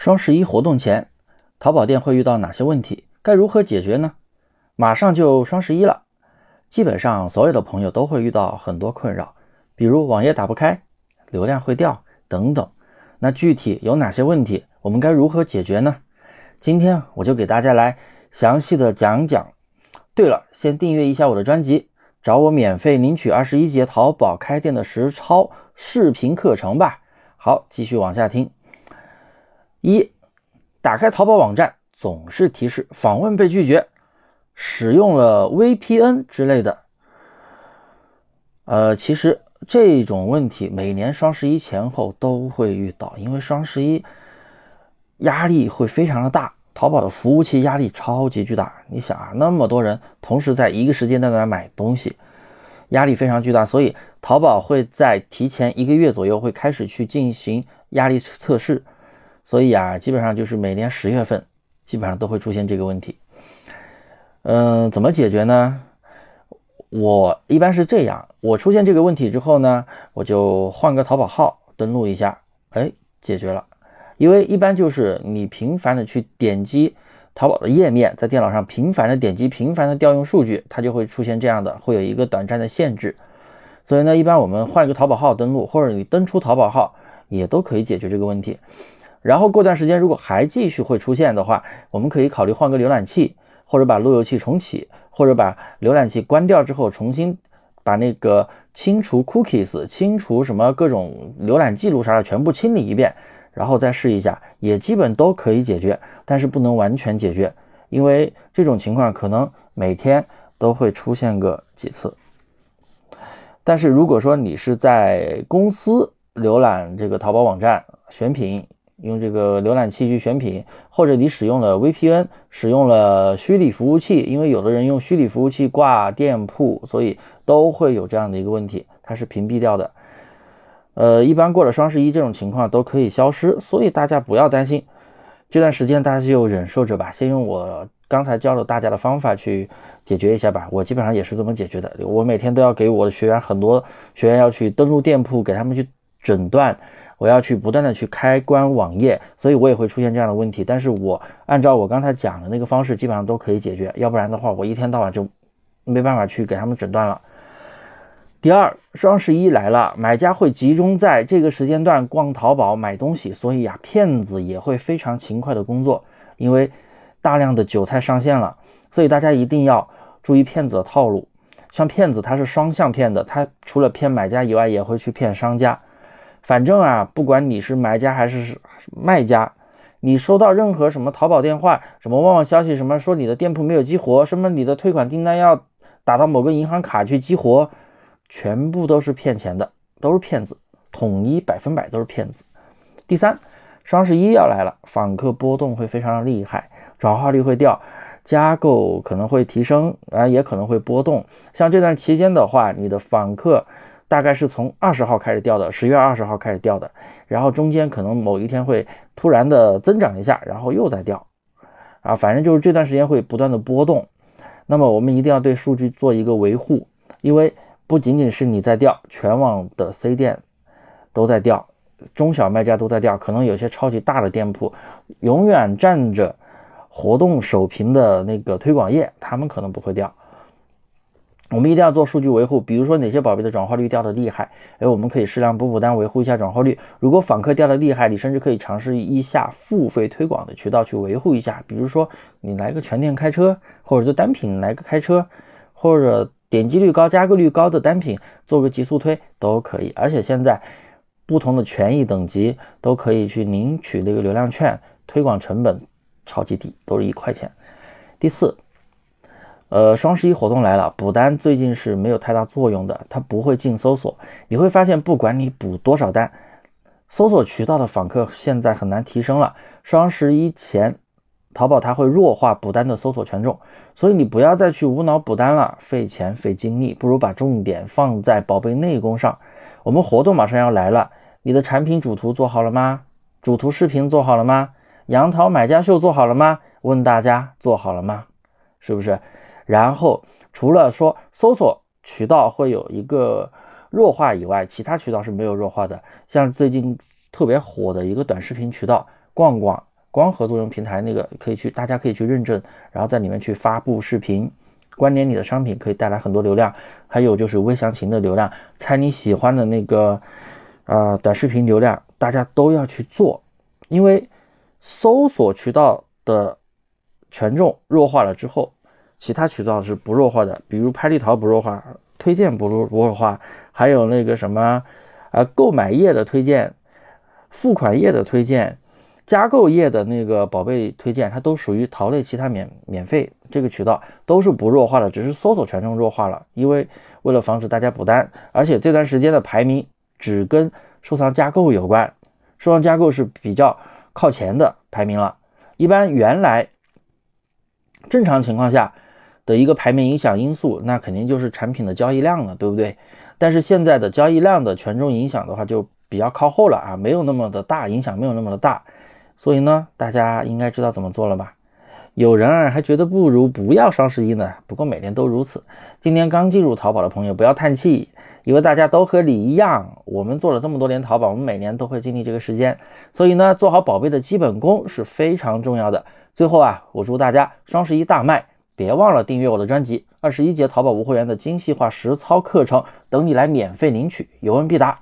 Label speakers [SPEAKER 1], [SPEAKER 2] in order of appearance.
[SPEAKER 1] 双十一活动前，淘宝店会遇到哪些问题？该如何解决呢？马上就双十一了，基本上所有的朋友都会遇到很多困扰，比如网页打不开、流量会掉等等。那具体有哪些问题？我们该如何解决呢？今天我就给大家来详细的讲讲。对了，先订阅一下我的专辑，找我免费领取二十一节淘宝开店的实操视频课程吧。好，继续往下听。一打开淘宝网站，总是提示访问被拒绝，使用了 VPN 之类的。呃，其实这种问题每年双十一前后都会遇到，因为双十一压力会非常的大，淘宝的服务器压力超级巨大。你想啊，那么多人同时在一个时间段来买东西，压力非常巨大，所以淘宝会在提前一个月左右会开始去进行压力测试。所以啊，基本上就是每年十月份，基本上都会出现这个问题。嗯，怎么解决呢？我一般是这样，我出现这个问题之后呢，我就换个淘宝号登录一下，哎，解决了。因为一般就是你频繁的去点击淘宝的页面，在电脑上频繁的点击、频繁的调用数据，它就会出现这样的，会有一个短暂的限制。所以呢，一般我们换一个淘宝号登录，或者你登出淘宝号，也都可以解决这个问题。然后过段时间，如果还继续会出现的话，我们可以考虑换个浏览器，或者把路由器重启，或者把浏览器关掉之后，重新把那个清除 cookies、清除什么各种浏览记录啥的全部清理一遍，然后再试一下，也基本都可以解决，但是不能完全解决，因为这种情况可能每天都会出现个几次。但是如果说你是在公司浏览这个淘宝网站选品，用这个浏览器去选品，或者你使用了 VPN，使用了虚拟服务器，因为有的人用虚拟服务器挂店铺，所以都会有这样的一个问题，它是屏蔽掉的。呃，一般过了双十一，这种情况都可以消失，所以大家不要担心。这段时间大家就忍受着吧，先用我刚才教了大家的方法去解决一下吧。我基本上也是这么解决的，我每天都要给我的学员很多学员要去登录店铺，给他们去诊断。我要去不断的去开关网页，所以我也会出现这样的问题。但是我按照我刚才讲的那个方式，基本上都可以解决。要不然的话，我一天到晚就没办法去给他们诊断了。第二，双十一来了，买家会集中在这个时间段逛淘宝买东西，所以呀，骗子也会非常勤快的工作，因为大量的韭菜上线了，所以大家一定要注意骗子的套路。像骗子他是双向骗的，他除了骗买家以外，也会去骗商家。反正啊，不管你是买家还是卖家，你收到任何什么淘宝电话、什么旺旺消息，什么说你的店铺没有激活，什么你的退款订单要打到某个银行卡去激活，全部都是骗钱的，都是骗子，统一百分百都是骗子。第三，双十一要来了，访客波动会非常的厉害，转化率会掉，加购可能会提升，啊，也可能会波动。像这段期间的话，你的访客。大概是从二十号开始掉的，十月二十号开始掉的，然后中间可能某一天会突然的增长一下，然后又再掉，啊，反正就是这段时间会不断的波动。那么我们一定要对数据做一个维护，因为不仅仅是你在掉，全网的 C 店都在掉，中小卖家都在掉，可能有些超级大的店铺永远占着活动首屏的那个推广页，他们可能不会掉。我们一定要做数据维护，比如说哪些宝贝的转化率掉的厉害，哎，我们可以适量补补单，维护一下转化率。如果访客掉的厉害，你甚至可以尝试一下付费推广的渠道去维护一下，比如说你来个全店开车，或者就单品来个开车，或者点击率高、加购率高的单品做个极速推都可以。而且现在不同的权益等级都可以去领取那个流量券，推广成本超级低，都是一块钱。第四。呃，双十一活动来了，补单最近是没有太大作用的，它不会进搜索。你会发现，不管你补多少单，搜索渠道的访客现在很难提升了。双十一前，淘宝它会弱化补单的搜索权重，所以你不要再去无脑补单了，费钱费精力，不如把重点放在宝贝内功上。我们活动马上要来了，你的产品主图做好了吗？主图视频做好了吗？杨桃买家秀做好了吗？问大家做好了吗？是不是？然后除了说搜索渠道会有一个弱化以外，其他渠道是没有弱化的。像最近特别火的一个短视频渠道逛逛，光合作用平台那个可以去，大家可以去认证，然后在里面去发布视频，关联你的商品可以带来很多流量。还有就是微详情的流量，猜你喜欢的那个啊短视频流量，大家都要去做，因为搜索渠道的权重弱化了之后，其他渠道是不弱化的，比如拍立淘不弱化，推荐不弱不弱化，还有那个什么啊购买页的推荐。付款页的推荐，加购页的那个宝贝推荐，它都属于淘类其他免免费这个渠道，都是不弱化的，只是搜索权重弱化了。因为为了防止大家补单，而且这段时间的排名只跟收藏加购有关，收藏加购是比较靠前的排名了。一般原来正常情况下的一个排名影响因素，那肯定就是产品的交易量了，对不对？但是现在的交易量的权重影响的话，就比较靠后了啊，没有那么的大影响，没有那么的大，所以呢，大家应该知道怎么做了吧？有人啊还觉得不如不要双十一呢，不过每年都如此。今年刚进入淘宝的朋友不要叹气，因为大家都和你一样，我们做了这么多年淘宝，我们每年都会经历这个时间，所以呢，做好宝贝的基本功是非常重要的。最后啊，我祝大家双十一大卖，别忘了订阅我的专辑《二十一节淘宝无货源的精细化实操课程》，等你来免费领取，有问必答。